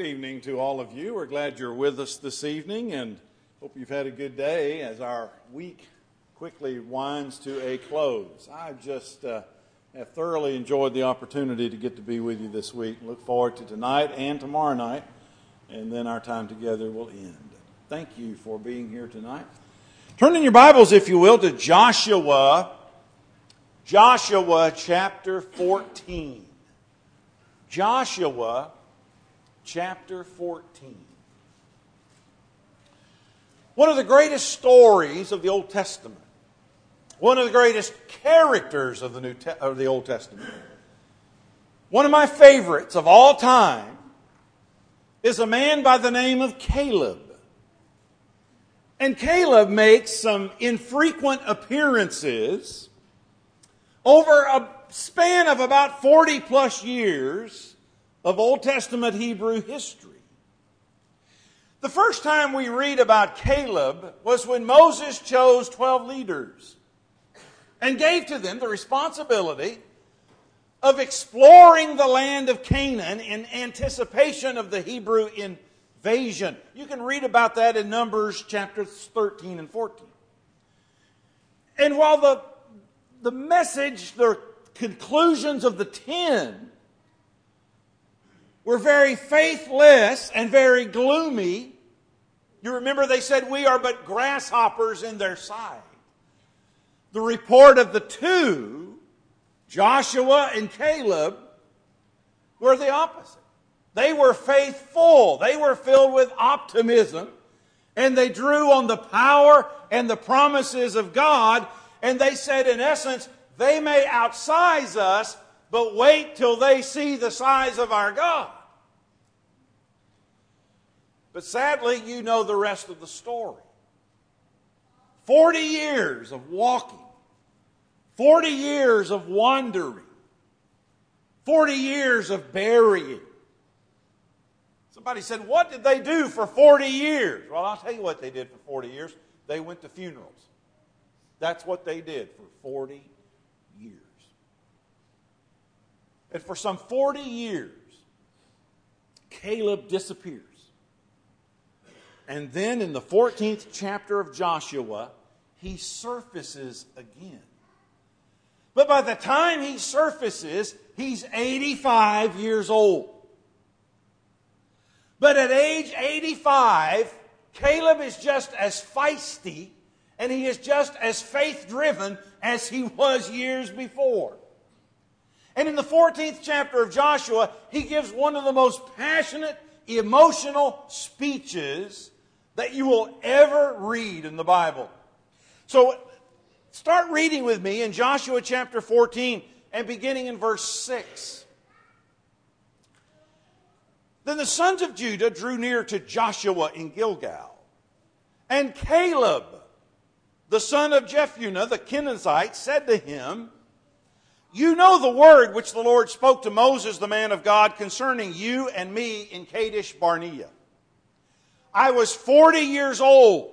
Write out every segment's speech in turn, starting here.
Good evening to all of you. We're glad you're with us this evening and hope you've had a good day as our week quickly winds to a close. I just uh, have thoroughly enjoyed the opportunity to get to be with you this week. Look forward to tonight and tomorrow night, and then our time together will end. Thank you for being here tonight. Turn in your Bibles, if you will, to Joshua, Joshua chapter 14. Joshua chapter 14. One of the greatest stories of the Old Testament. One of the greatest characters of the, New Te- of the Old Testament. One of my favorites of all time is a man by the name of Caleb. And Caleb makes some infrequent appearances over a span of about 40 plus years of Old Testament Hebrew history. The first time we read about Caleb was when Moses chose 12 leaders and gave to them the responsibility of exploring the land of Canaan in anticipation of the Hebrew invasion. You can read about that in Numbers chapters 13 and 14. And while the, the message, the conclusions of the ten were very faithless and very gloomy. You remember they said, We are but grasshoppers in their sight. The report of the two, Joshua and Caleb, were the opposite. They were faithful, they were filled with optimism, and they drew on the power and the promises of God. And they said, in essence, they may outsize us, but wait till they see the size of our God. But sadly, you know the rest of the story. 40 years of walking, 40 years of wandering, 40 years of burying. Somebody said, What did they do for 40 years? Well, I'll tell you what they did for 40 years. They went to funerals. That's what they did for 40 years. And for some 40 years, Caleb disappears. And then in the 14th chapter of Joshua, he surfaces again. But by the time he surfaces, he's 85 years old. But at age 85, Caleb is just as feisty and he is just as faith driven as he was years before. And in the 14th chapter of Joshua, he gives one of the most passionate, emotional speeches that you will ever read in the Bible. So start reading with me in Joshua chapter 14 and beginning in verse 6. Then the sons of Judah drew near to Joshua in Gilgal. And Caleb, the son of Jephunneh, the Kenizzite, said to him, you know the word which the Lord spoke to Moses, the man of God, concerning you and me in Kadesh Barnea. I was 40 years old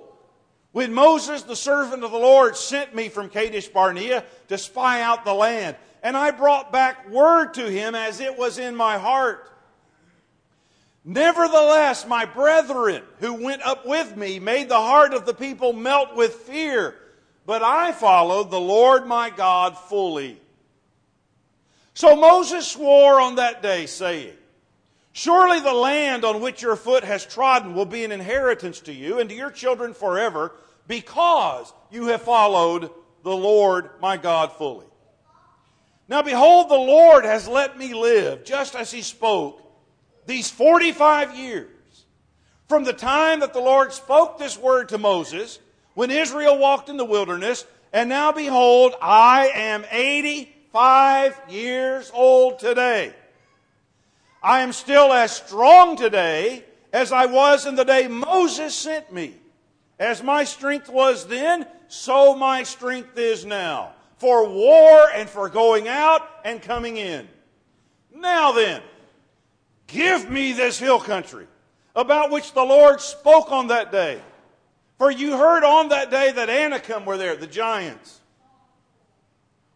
when Moses, the servant of the Lord, sent me from Kadesh Barnea to spy out the land. And I brought back word to him as it was in my heart. Nevertheless, my brethren who went up with me made the heart of the people melt with fear, but I followed the Lord my God fully. So Moses swore on that day, saying, Surely the land on which your foot has trodden will be an inheritance to you and to your children forever, because you have followed the Lord my God fully. Now behold, the Lord has let me live, just as he spoke, these 45 years, from the time that the Lord spoke this word to Moses, when Israel walked in the wilderness, and now behold, I am 85 years old today. I am still as strong today as I was in the day Moses sent me. As my strength was then, so my strength is now. For war and for going out and coming in. Now then, give me this hill country about which the Lord spoke on that day. For you heard on that day that Anakim were there, the giants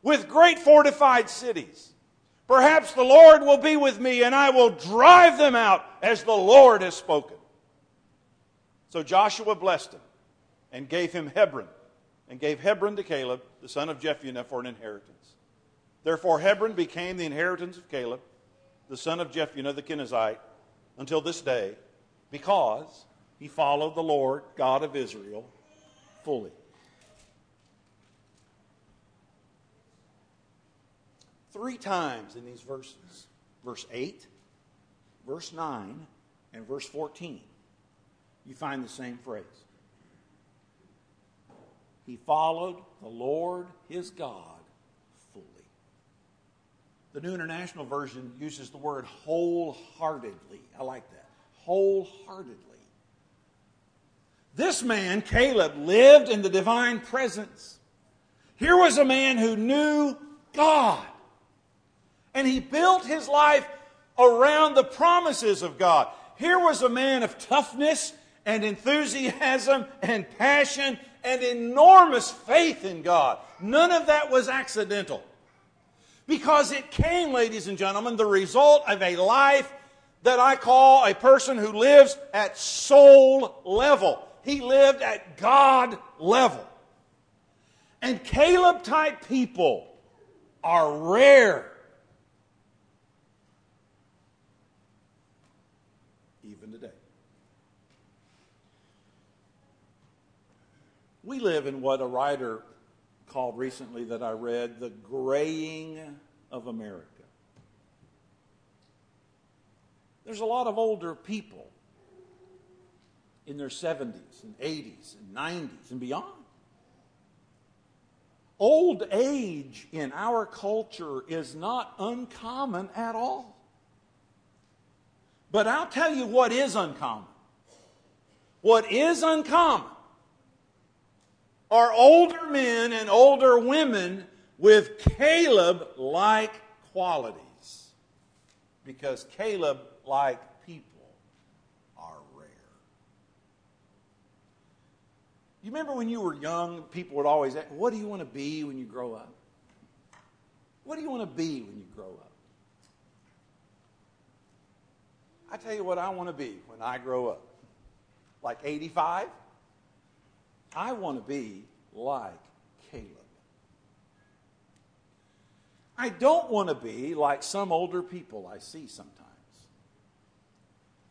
with great fortified cities. Perhaps the Lord will be with me and I will drive them out as the Lord has spoken. So Joshua blessed him and gave him Hebron and gave Hebron to Caleb, the son of Jephunneh, for an inheritance. Therefore, Hebron became the inheritance of Caleb, the son of Jephunneh the Kenizzite, until this day, because he followed the Lord, God of Israel, fully. Three times in these verses verse 8, verse 9, and verse 14 you find the same phrase. He followed the Lord his God fully. The New International Version uses the word wholeheartedly. I like that. Wholeheartedly. This man, Caleb, lived in the divine presence. Here was a man who knew God. And he built his life around the promises of God. Here was a man of toughness and enthusiasm and passion and enormous faith in God. None of that was accidental. Because it came, ladies and gentlemen, the result of a life that I call a person who lives at soul level. He lived at God level. And Caleb type people are rare. We live in what a writer called recently that I read the graying of America. There's a lot of older people in their 70s and 80s and 90s and beyond. Old age in our culture is not uncommon at all. But I'll tell you what is uncommon. What is uncommon are older men and older women with Caleb like qualities. Because Caleb like people are rare. You remember when you were young, people would always ask, What do you want to be when you grow up? What do you want to be when you grow up? I tell you what I want to be when I grow up. Like 85? I want to be like Caleb. I don't want to be like some older people I see sometimes.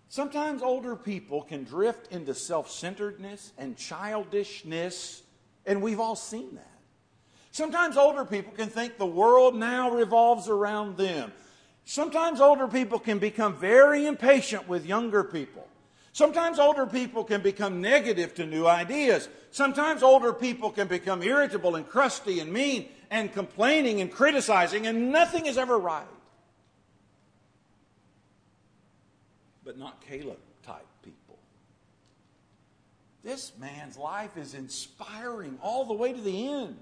Sometimes older people can drift into self centeredness and childishness, and we've all seen that. Sometimes older people can think the world now revolves around them. Sometimes older people can become very impatient with younger people. Sometimes older people can become negative to new ideas. Sometimes older people can become irritable and crusty and mean and complaining and criticizing, and nothing is ever right. But not Caleb type people. This man's life is inspiring all the way to the end.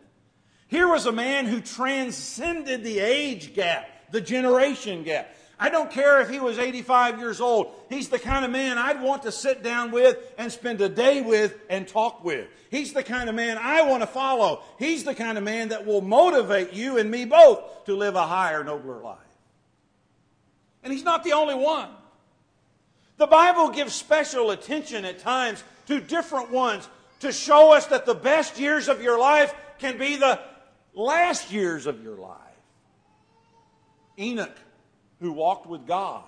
Here was a man who transcended the age gap, the generation gap. I don't care if he was 85 years old. He's the kind of man I'd want to sit down with and spend a day with and talk with. He's the kind of man I want to follow. He's the kind of man that will motivate you and me both to live a higher, nobler life. And he's not the only one. The Bible gives special attention at times to different ones to show us that the best years of your life can be the last years of your life. Enoch who walked with God.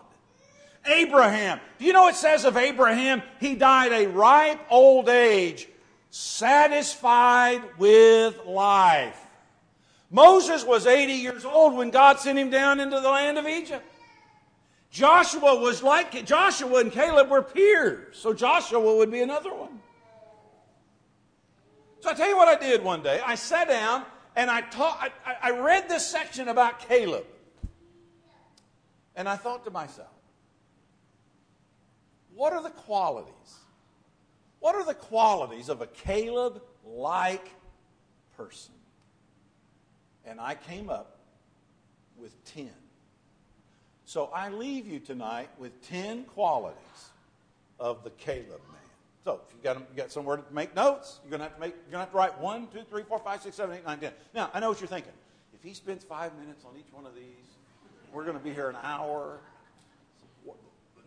Abraham. Do you know what it says of Abraham? He died a ripe old age, satisfied with life. Moses was 80 years old when God sent him down into the land of Egypt. Joshua was like Joshua and Caleb were peers, so Joshua would be another one. So I tell you what I did one day. I sat down and I taught. I, I read this section about Caleb. And I thought to myself, what are the qualities? What are the qualities of a Caleb like person? And I came up with 10. So I leave you tonight with 10 qualities of the Caleb man. So if you've got, you got somewhere to make notes, you're going to have to make, you're going to have to write 1, 2, 3, 4, 5, 6, 7, 8, 9, 10. Now, I know what you're thinking. If he spends five minutes on each one of these, we're going to be here an hour.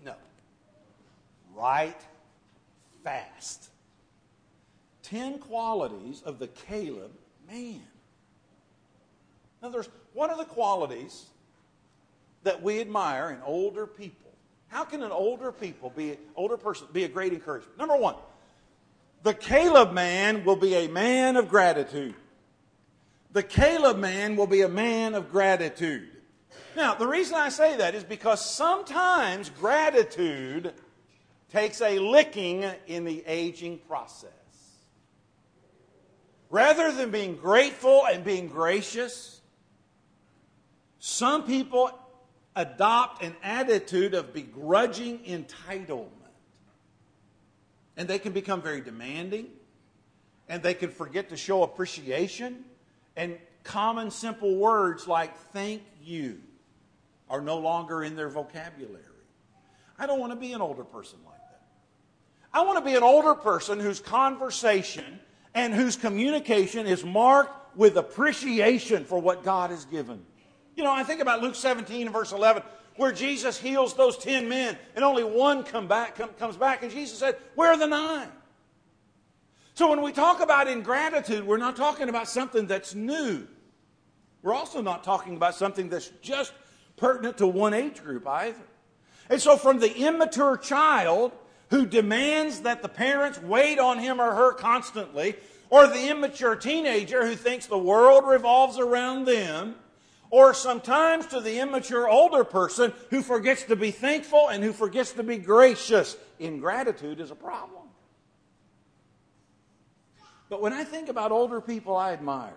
No. Right fast. Ten qualities of the Caleb man. Now, there's one of the qualities that we admire in older people. How can an older people be older person be a great encouragement? Number one, the Caleb man will be a man of gratitude. The Caleb man will be a man of gratitude. Now, the reason I say that is because sometimes gratitude takes a licking in the aging process. Rather than being grateful and being gracious, some people adopt an attitude of begrudging entitlement. And they can become very demanding, and they can forget to show appreciation, and common simple words like thank you are no longer in their vocabulary. I don't want to be an older person like that. I want to be an older person whose conversation and whose communication is marked with appreciation for what God has given. You know, I think about Luke 17 verse 11, where Jesus heals those 10 men and only one come back, come, comes back, and Jesus said, Where are the nine? So when we talk about ingratitude, we're not talking about something that's new. We're also not talking about something that's just pertinent to one age group either. And so from the immature child who demands that the parents wait on him or her constantly, or the immature teenager who thinks the world revolves around them, or sometimes to the immature older person who forgets to be thankful and who forgets to be gracious. Ingratitude is a problem. But when I think about older people I admire,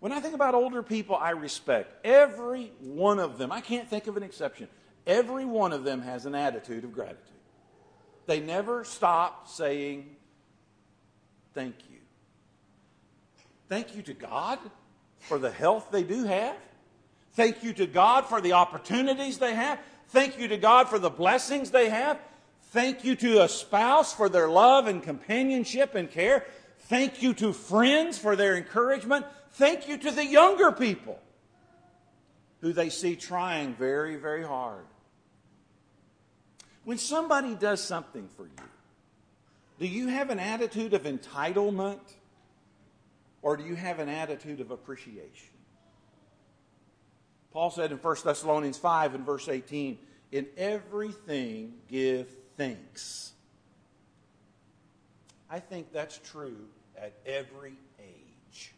when I think about older people I respect, every one of them, I can't think of an exception, every one of them has an attitude of gratitude. They never stop saying, Thank you. Thank you to God for the health they do have. Thank you to God for the opportunities they have. Thank you to God for the blessings they have. Thank you to a spouse for their love and companionship and care. Thank you to friends for their encouragement. Thank you to the younger people who they see trying very, very hard. When somebody does something for you, do you have an attitude of entitlement or do you have an attitude of appreciation? Paul said in 1 Thessalonians 5 and verse 18, In everything give thanks. I think that's true at every age.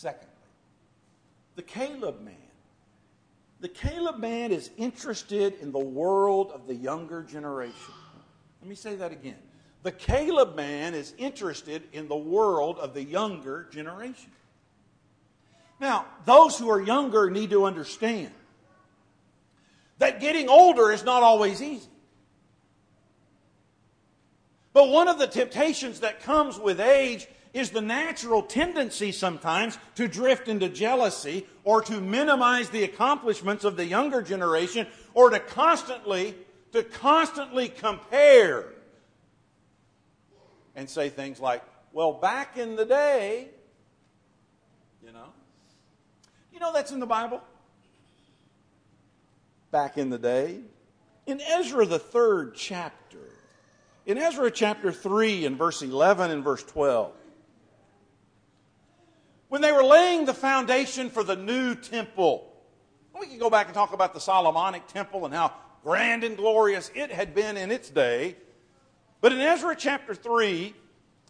Secondly, the Caleb man. The Caleb man is interested in the world of the younger generation. Let me say that again. The Caleb man is interested in the world of the younger generation. Now, those who are younger need to understand that getting older is not always easy. But one of the temptations that comes with age is the natural tendency sometimes to drift into jealousy or to minimize the accomplishments of the younger generation or to constantly to constantly compare and say things like, well, back in the day, you know. You know that's in the Bible? Back in the day. In Ezra, the third chapter, in Ezra chapter 3 and verse 11 and verse 12, when they were laying the foundation for the new temple, we can go back and talk about the Solomonic temple and how grand and glorious it had been in its day. But in Ezra chapter 3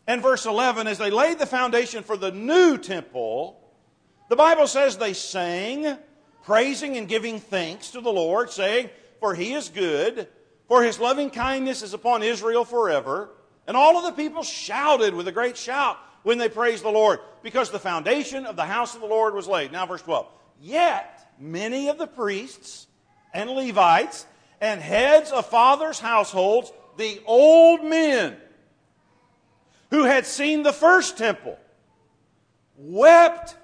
and verse 11, as they laid the foundation for the new temple, the Bible says they sang, praising and giving thanks to the Lord, saying, For he is good, for his loving kindness is upon Israel forever. And all of the people shouted with a great shout when they praised the Lord, because the foundation of the house of the Lord was laid. Now, verse 12. Yet many of the priests and Levites and heads of fathers' households the old men who had seen the first temple wept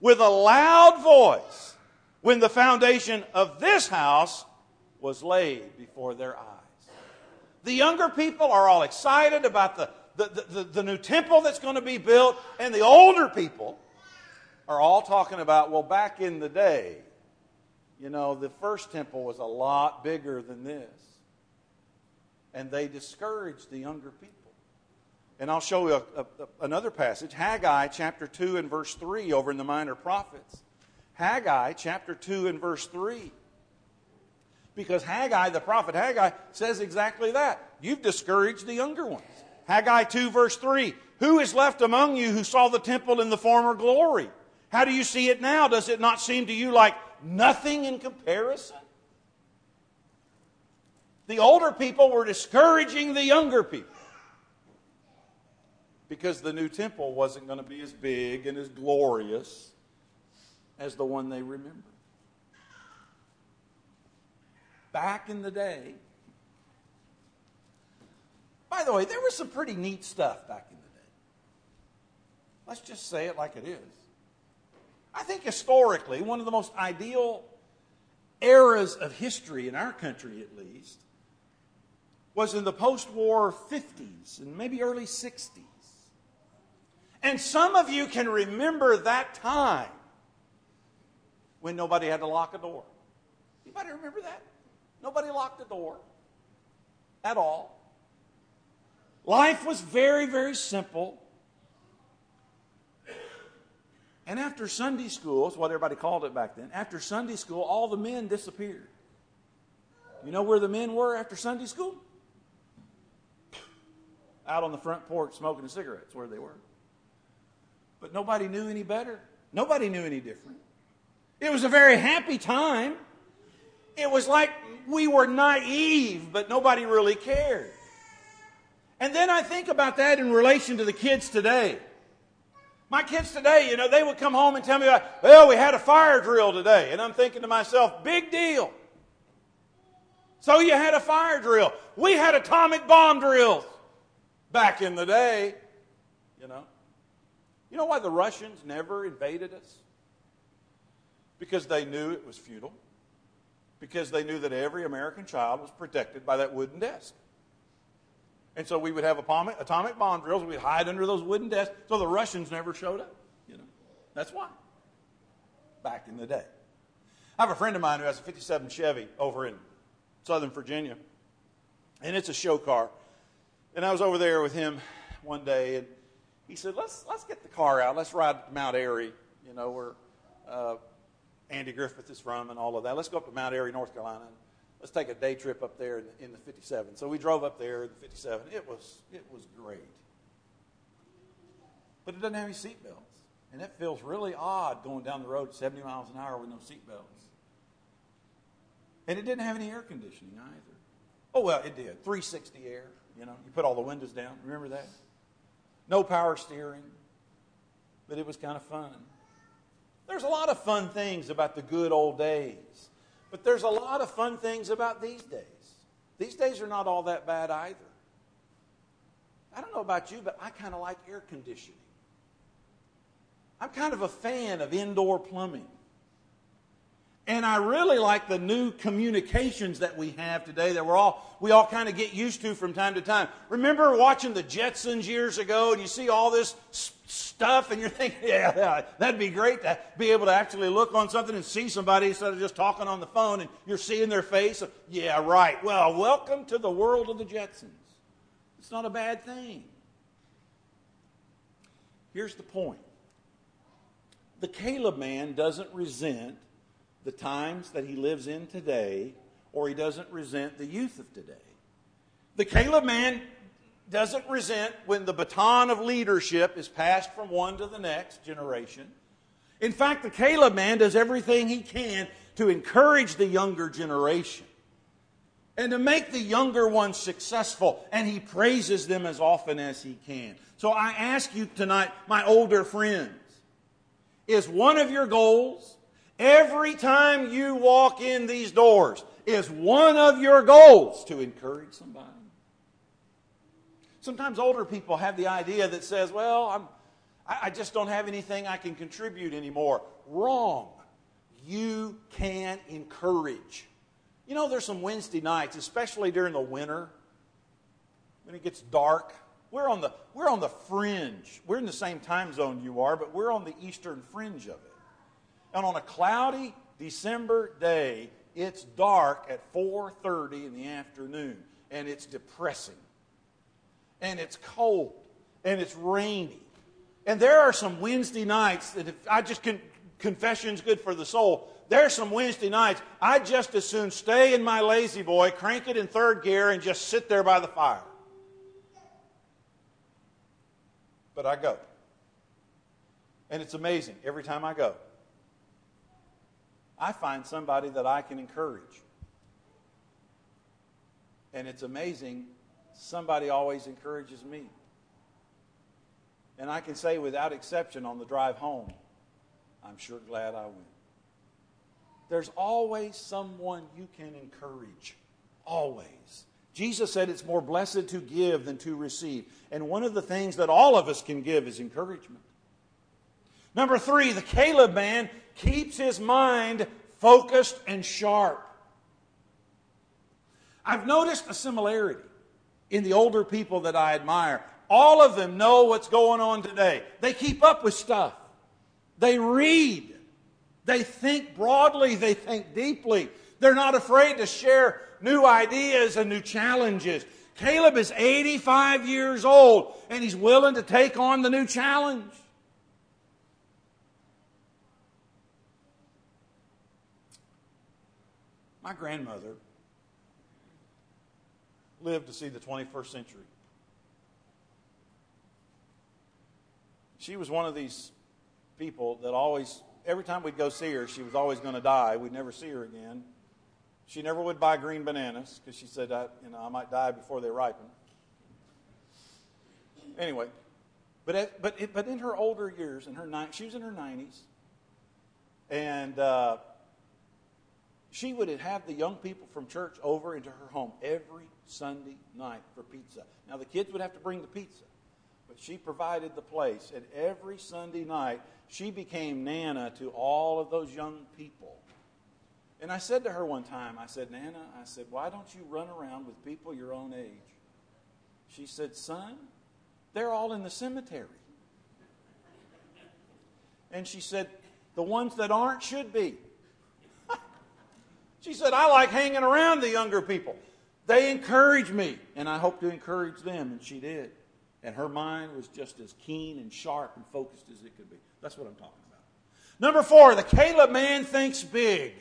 with a loud voice when the foundation of this house was laid before their eyes. The younger people are all excited about the, the, the, the, new temple that's going to be built, and the older people are all talking about, well, back in the day, you know, the first temple was a lot bigger than this. And they discouraged the younger people. And I'll show you a, a, another passage Haggai chapter 2 and verse 3 over in the Minor Prophets. Haggai chapter 2 and verse 3. Because Haggai, the prophet Haggai, says exactly that. You've discouraged the younger ones. Haggai 2, verse 3. Who is left among you who saw the temple in the former glory? How do you see it now? Does it not seem to you like nothing in comparison? The older people were discouraging the younger people because the new temple wasn't going to be as big and as glorious as the one they remembered. Back in the day, by the way, there was some pretty neat stuff back in the day. Let's just say it like it is. I think historically, one of the most ideal eras of history in our country, at least, was in the post war 50s and maybe early 60s. And some of you can remember that time when nobody had to lock a door. Anybody remember that? Nobody locked a door at all. Life was very, very simple. And after Sunday school, is what everybody called it back then, after Sunday school, all the men disappeared. You know where the men were after Sunday school? Out on the front porch smoking cigarettes, where they were. But nobody knew any better. Nobody knew any different. It was a very happy time. It was like we were naive, but nobody really cared. And then I think about that in relation to the kids today. My kids today, you know, they would come home and tell me, well, we had a fire drill today. And I'm thinking to myself, big deal. So you had a fire drill. We had atomic bomb drills back in the day, you know. You know why the Russians never invaded us? Because they knew it was futile. Because they knew that every American child was protected by that wooden desk. And so we would have atomic, atomic bomb drills. We'd hide under those wooden desks so the Russians never showed up. You know, that's why. Back in the day. I have a friend of mine who has a 57 Chevy over in Southern Virginia. And it's a show car. And I was over there with him one day, and he said, let's, let's get the car out. Let's ride to Mount Airy, you know, where uh, Andy Griffith is from and all of that. Let's go up to Mount Airy, North Carolina, let's take a day trip up there in the, in the 57. So we drove up there in the 57. It was, it was great. But it doesn't have any seatbelts. And it feels really odd going down the road 70 miles an hour with no seatbelts. And it didn't have any air conditioning either. Oh, well, it did. 360 air. You know, you put all the windows down. Remember that? No power steering. But it was kind of fun. There's a lot of fun things about the good old days. But there's a lot of fun things about these days. These days are not all that bad either. I don't know about you, but I kind of like air conditioning. I'm kind of a fan of indoor plumbing. And I really like the new communications that we have today that we're all, we all kind of get used to from time to time. Remember watching the Jetsons years ago and you see all this stuff and you're thinking, yeah, yeah, that'd be great to be able to actually look on something and see somebody instead of just talking on the phone and you're seeing their face. Yeah, right. Well, welcome to the world of the Jetsons. It's not a bad thing. Here's the point. The Caleb man doesn't resent the times that he lives in today, or he doesn't resent the youth of today. The Caleb man doesn't resent when the baton of leadership is passed from one to the next generation. In fact, the Caleb man does everything he can to encourage the younger generation and to make the younger ones successful, and he praises them as often as he can. So I ask you tonight, my older friends, is one of your goals Every time you walk in these doors is one of your goals to encourage somebody. Sometimes older people have the idea that says, well, I'm, I just don't have anything I can contribute anymore. Wrong. You can encourage. You know, there's some Wednesday nights, especially during the winter, when it gets dark We're on the, we're on the fringe. We're in the same time zone you are, but we're on the eastern fringe of it. And on a cloudy December day, it's dark at 4:30 in the afternoon, and it's depressing. And it's cold, and it's rainy. And there are some Wednesday nights that if I just can confession's good for the soul. There's some Wednesday nights I'd just as soon stay in my La-Z-Boy, crank it in third gear, and just sit there by the fire. But I go. And it's amazing every time I go. I find somebody that I can encourage. And it's amazing, somebody always encourages me. And I can say without exception on the drive home, I'm sure glad I went. There's always someone you can encourage. Always. Jesus said it's more blessed to give than to receive. And one of the things that all of us can give is encouragement. Number three, the Caleb man keeps his mind focused and sharp. I've noticed a similarity in the older people that I admire. All of them know what's going on today. They keep up with stuff. They read. They think broadly. They think deeply. They're not afraid to share new ideas and new challenges. Caleb is 85 years old and he's willing to take on the new challenge. My grandmother lived to see the 21st century. She was one of these people that always, every time we'd go see her, she was always going to die. We'd never see her again. She never would buy green bananas because she said, I, you know, I might die before they ripen. Anyway, but, but, but in her older years, in her she was in her 90s, and uh, she would have the young people from church over into her home every Sunday night for pizza. Now, the kids would have to bring the pizza, but she provided the place. And every Sunday night, she became Nana to all of those young people. And I said to her one time, I said, Nana, I said, why don't you run around with people your own age? She said, Son, they're all in the cemetery. And she said, The ones that aren't should be. She said, I like hanging around the younger people. They encourage me, and I hope to encourage them. And she did. And her mind was just as keen and sharp and focused as it could be. That's what I'm talking about. Number four, the Caleb man thinks big.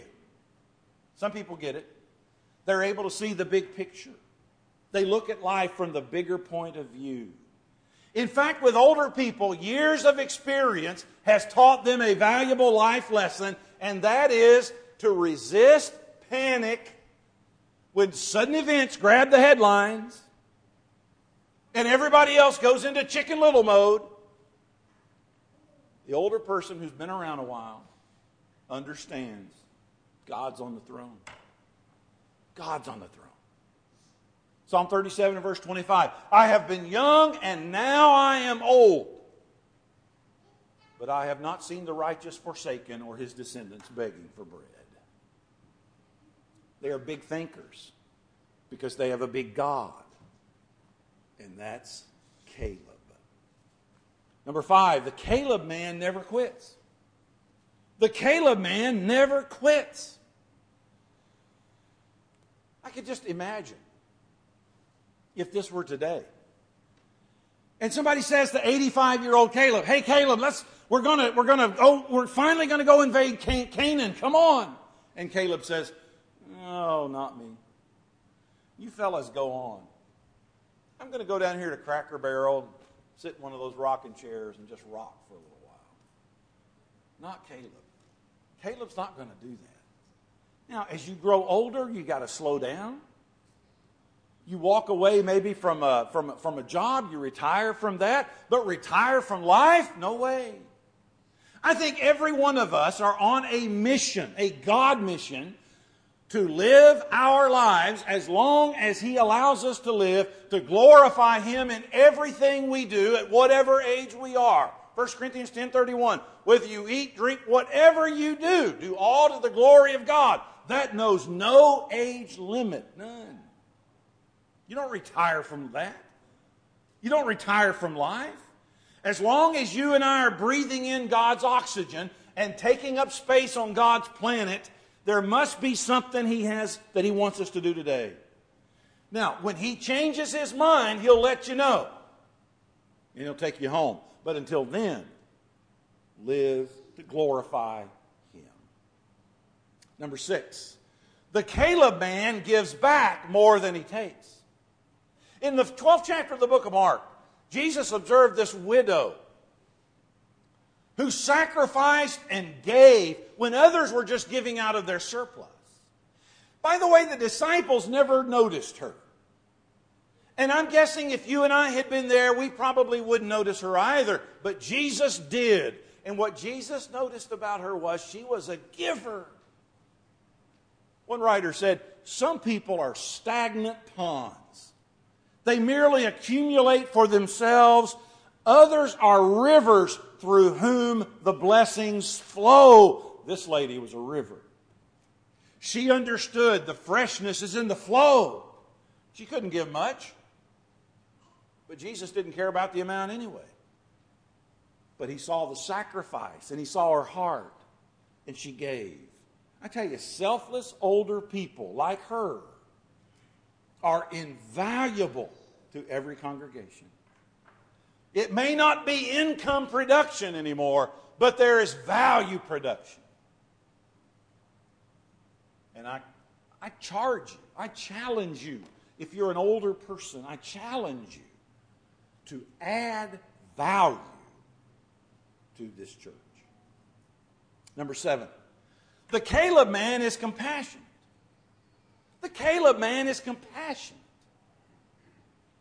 Some people get it. They're able to see the big picture. They look at life from the bigger point of view. In fact, with older people, years of experience has taught them a valuable life lesson, and that is to resist panic when sudden events grab the headlines and everybody else goes into chicken little mode. The older person who's been around a while understands God's on the throne. God's on the throne. Psalm 37 verse 25. I have been young and now I am old. But I have not seen the righteous forsaken or his descendants begging for bread. They are big thinkers because they have a big God. And that's Caleb. Number five, the Caleb man never quits. The Caleb man never quits. I could just imagine if this were today. And somebody says to 85 year old Caleb, Hey, Caleb, let's, we're to, we're to, oh, we're finally going to go invade Canaan. Come on. And Caleb says, No, not me. You fellas go on. I'm going to go down here to Cracker Barrel, and sit in one of those rocking chairs, and just rock for a little while. Not Caleb. Caleb's not going to do that. Now, as you grow older, you got to slow down. You walk away maybe from a, from, from a job, you retire from that, but retire from life? No way. I think every one of us are on a mission, a God mission, to live our lives as long as He allows us to live, to glorify Him in everything we do at whatever age we are. 1 Corinthians 10:31. Whether you eat, drink, whatever you do, do all to the glory of God. That knows no age limit, none. You don't retire from that. You don't retire from life. As long as you and I are breathing in God's oxygen and taking up space on God's planet, there must be something He has that He wants us to do today. Now, when He changes His mind, He'll let you know. And He'll take you home. But until then, live to glorify Him. Number six, the Caleb man gives back more than he takes. In the 12th chapter of the book of Mark, Jesus observed this widow who sacrificed and gave when others were just giving out of their surplus. By the way, the disciples never noticed her. And I'm guessing if you and I had been there, we probably wouldn't notice her either. But Jesus did. And what Jesus noticed about her was she was a giver. One writer said, Some people are stagnant ponds. They merely accumulate for themselves. Others are rivers through whom the blessings flow. This lady was a river. She understood the freshness is in the flow. She couldn't give much. But Jesus didn't care about the amount anyway. But he saw the sacrifice and he saw her heart and she gave. I tell you, selfless older people like her are invaluable to every congregation. It may not be income production anymore, but there is value production. And I, I charge you, I challenge you, if you're an older person, I challenge you to add value to this church. Number seven, the Caleb man is compassionate. The Caleb man is compassionate.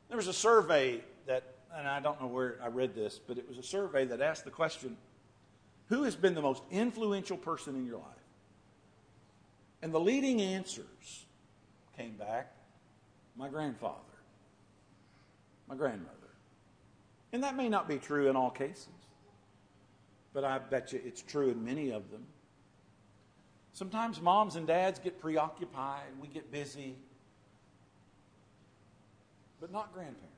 There was a survey that, and I don't know where I read this, but it was a survey that asked the question Who has been the most influential person in your life? And the leading answers came back my grandfather, my grandmother. And that may not be true in all cases, but I bet you it's true in many of them. Sometimes moms and dads get preoccupied, we get busy, but not grandparents.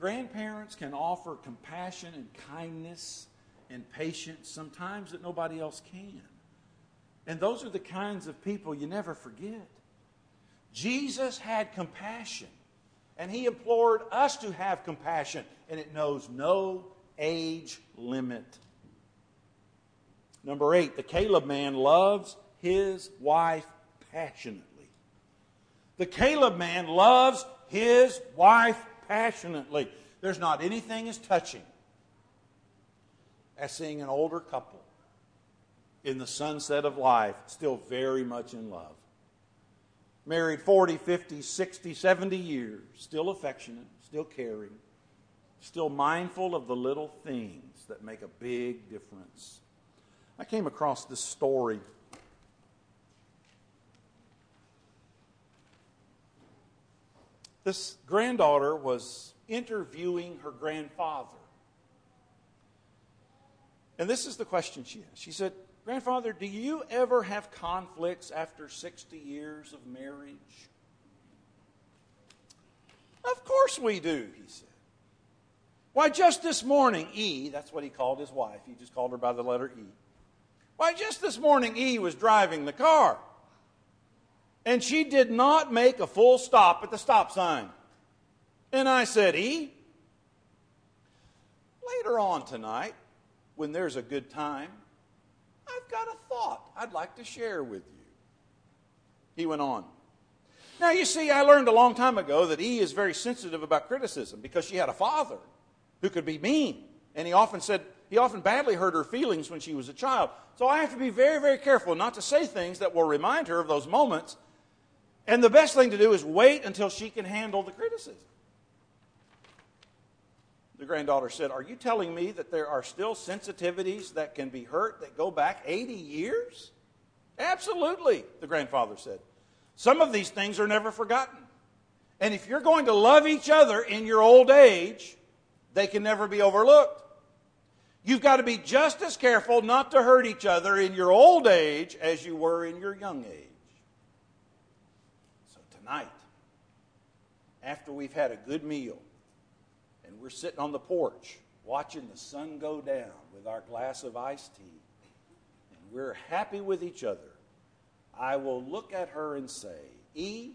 Grandparents can offer compassion and kindness and patience sometimes that nobody else can. And those are the kinds of people you never forget. Jesus had compassion. And he implored us to have compassion, and it knows no age limit. Number eight, the Caleb man loves his wife passionately. The Caleb man loves his wife passionately. There's not anything as touching as seeing an older couple in the sunset of life still very much in love married 40, 50, 60, 70 years, still affectionate, still caring, still mindful of the little things that make a big difference. I came across this story. This granddaughter was interviewing her grandfather. And this is the question she asked. She said, Grandfather, do you ever have conflicts after 60 years of marriage? Of course we do, he said. Why, just this morning, E, that's what he called his wife, he just called her by the letter E. Why, just this morning, E was driving the car. And she did not make a full stop at the stop sign. And I said, E, later on tonight, when there's a good time, I've got a thought I'd like to share with you. He went on. Now, you see, I learned a long time ago that E is very sensitive about criticism because she had a father who could be mean. And he often said, he often badly hurt her feelings when she was a child. So I have to be very, very careful not to say things that will remind her of those moments. And the best thing to do is wait until she can handle the criticism. The granddaughter said, Are you telling me that there are still sensitivities that can be hurt that go back 80 years? Absolutely, the grandfather said. Some of these things are never forgotten. And if you're going to love each other in your old age, they can never be overlooked. You've got to be just as careful not to hurt each other in your old age as you were in your young age. So tonight, after we've had a good meal, we're sitting on the porch watching the sun go down with our glass of iced tea, and we're happy with each other, I will look at her and say, E,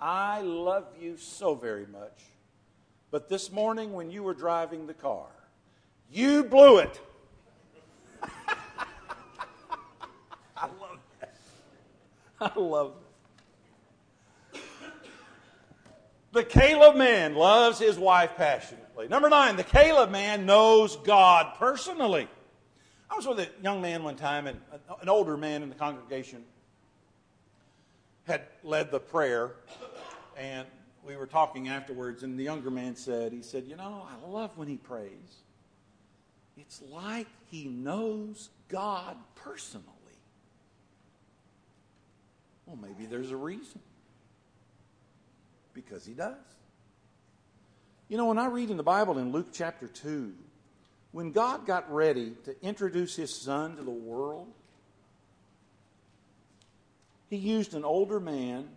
I love you so very much, but this morning when you were driving the car, you blew it. I love that. I love that. The Caleb man loves his wife passionately. Number nine, the Caleb man knows God personally. I was with a young man one time, and an older man in the congregation had led the prayer, and we were talking afterwards, and the younger man said, he said, you know, I love when he prays. It's like he knows God personally. Well, maybe there's a reason. Because he does. You know, when I read in the Bible in Luke chapter 2, when God got ready to introduce his son to the world, he used an older man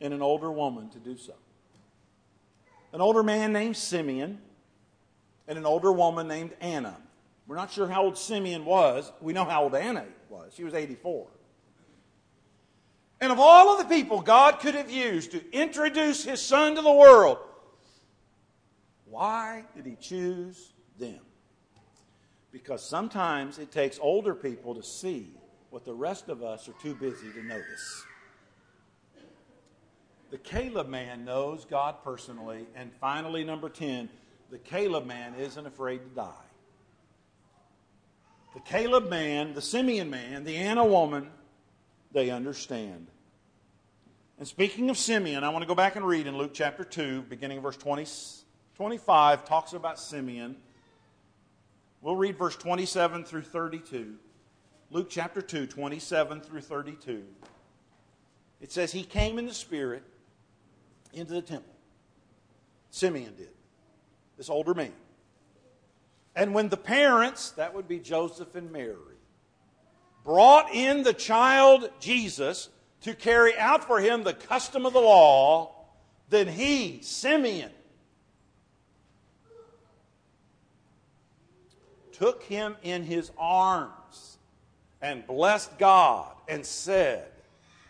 and an older woman to do so. An older man named Simeon and an older woman named Anna. We're not sure how old Simeon was. We know how old Anna was. She was 84. And of all of the people God could have used to introduce his son to the world, why did he choose them? Because sometimes it takes older people to see what the rest of us are too busy to notice. The Caleb man knows God personally. And finally, number 10, the Caleb man isn't afraid to die. The Caleb man, the Simeon man, the Anna woman, they understand. And speaking of Simeon, I want to go back and read in Luke chapter 2, beginning of verse 20, 25, talks about Simeon. We'll read verse 27 through 32. Luke chapter 2, 27 through 32. It says, He came in the Spirit into the temple. Simeon did, this older man. And when the parents, that would be Joseph and Mary, brought in the child Jesus to carry out for him the custom of the law, then he, Simeon, took him in his arms and blessed God and said,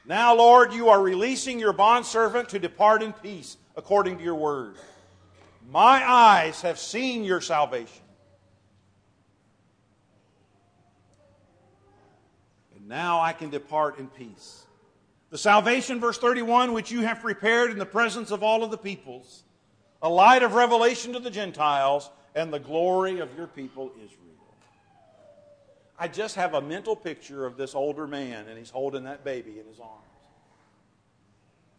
Now, Lord, you are releasing your bondservant to depart in peace according to your word. My eyes have seen your salvation. Now I can depart in peace. The salvation, verse 31, which you have prepared in the presence of all of the peoples, a light of revelation to the Gentiles, and the glory of your people Israel. I just have a mental picture of this older man, and he's holding that baby in his arms.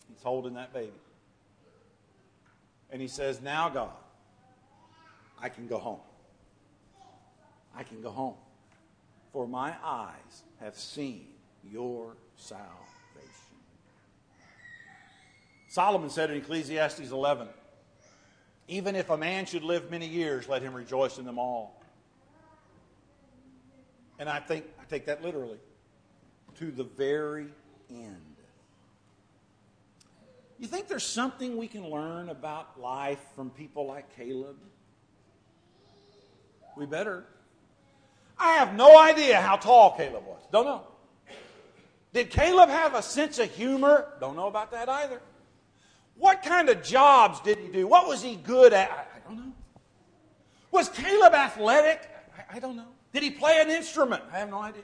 He's holding that baby. And he says, Now, God, I can go home. I can go home. For my eyes have seen your salvation. Solomon said in Ecclesiastes 11, Even if a man should live many years, let him rejoice in them all. And I think I take that literally. To the very end. You think there's something we can learn about life from people like Caleb? We better. I have no idea how tall Caleb was. Don't know. Did Caleb have a sense of humor? Don't know about that either. What kind of jobs did he do? What was he good at? I, don't know. Was Caleb athletic? I, I don't know. Did he play an instrument? I have no idea.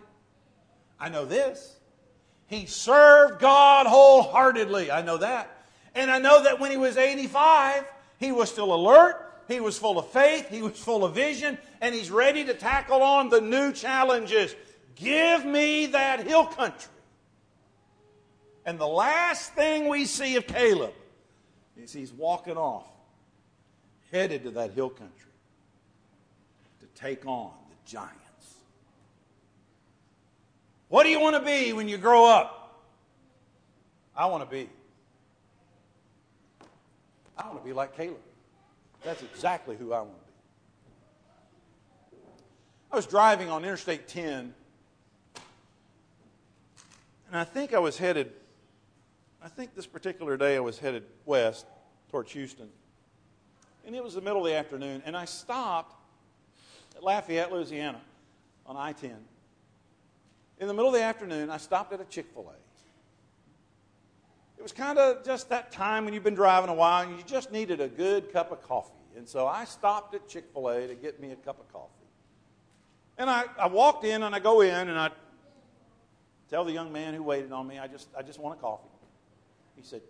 I know this. He served God wholeheartedly. I know that. And I know that when he was 85, he was still alert, he was full of faith, he was full of vision, and he's ready to tackle on the new challenges. Give me that hill country. And the last thing we see of Caleb is he's walking off, headed to that hill country to take on the giants. What do you want to be when you grow up? I want to be. I want to be like Caleb. That's exactly who I want to be. I was driving on Interstate 10, and I think I was headed, I think this particular day I was headed west towards Houston. And it was the middle of the afternoon, and I stopped at Lafayette, Louisiana on I 10. In the middle of the afternoon, I stopped at a Chick fil A. It was kind of just that time when you've been driving a while and you just needed a good cup of coffee. And so I stopped at Chick fil A to get me a cup of coffee. And I, I walked in and I go in and I tell the young man who waited on me, I just, I just want a coffee. He said,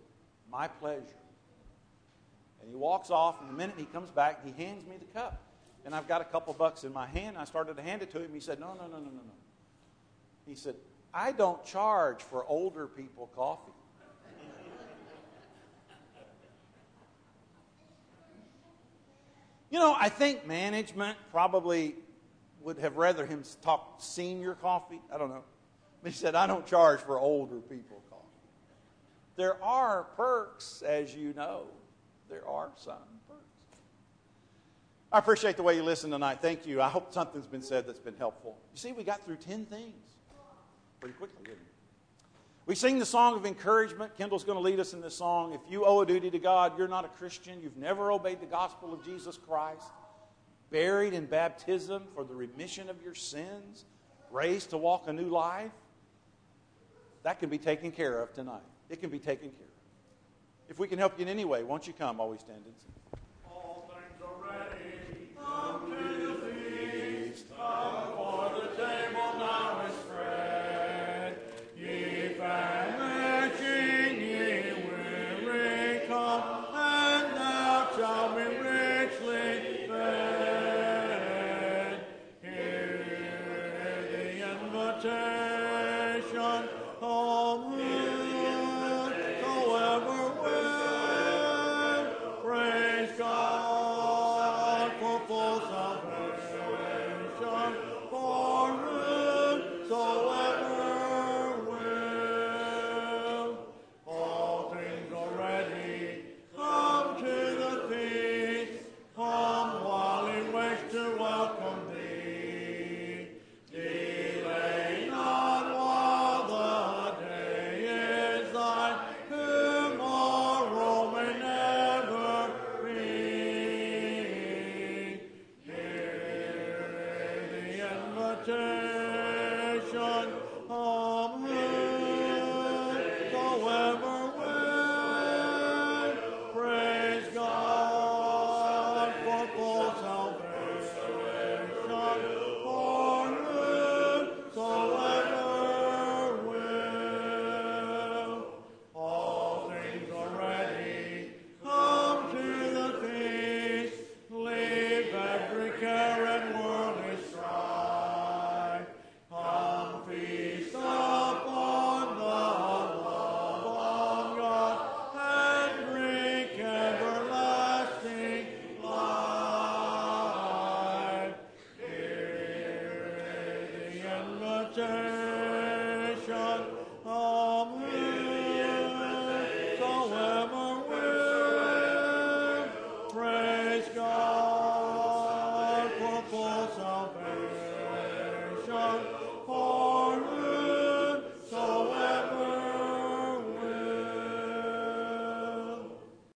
My pleasure. And he walks off, and the minute he comes back, he hands me the cup. And I've got a couple bucks in my hand. I started to hand it to him. He said, No, no, no, no, no, no. He said, I don't charge for older people coffee. You know, I think management probably would have rather him talk senior coffee. I don't know. But he said, I don't charge for older people coffee. There are perks, as you know. There are some perks. I appreciate the way you listen tonight. Thank you. I hope something's been said that's been helpful. You see, we got through 10 things pretty quickly, didn't we? We sing the song of encouragement. Kendall's going to lead us in this song. If you owe a duty to God, you're not a Christian, you've never obeyed the gospel of Jesus Christ, buried in baptism for the remission of your sins, raised to walk a new life, that can be taken care of tonight. It can be taken care of. If we can help you in any way, won't you come we stand and sing? Invitation.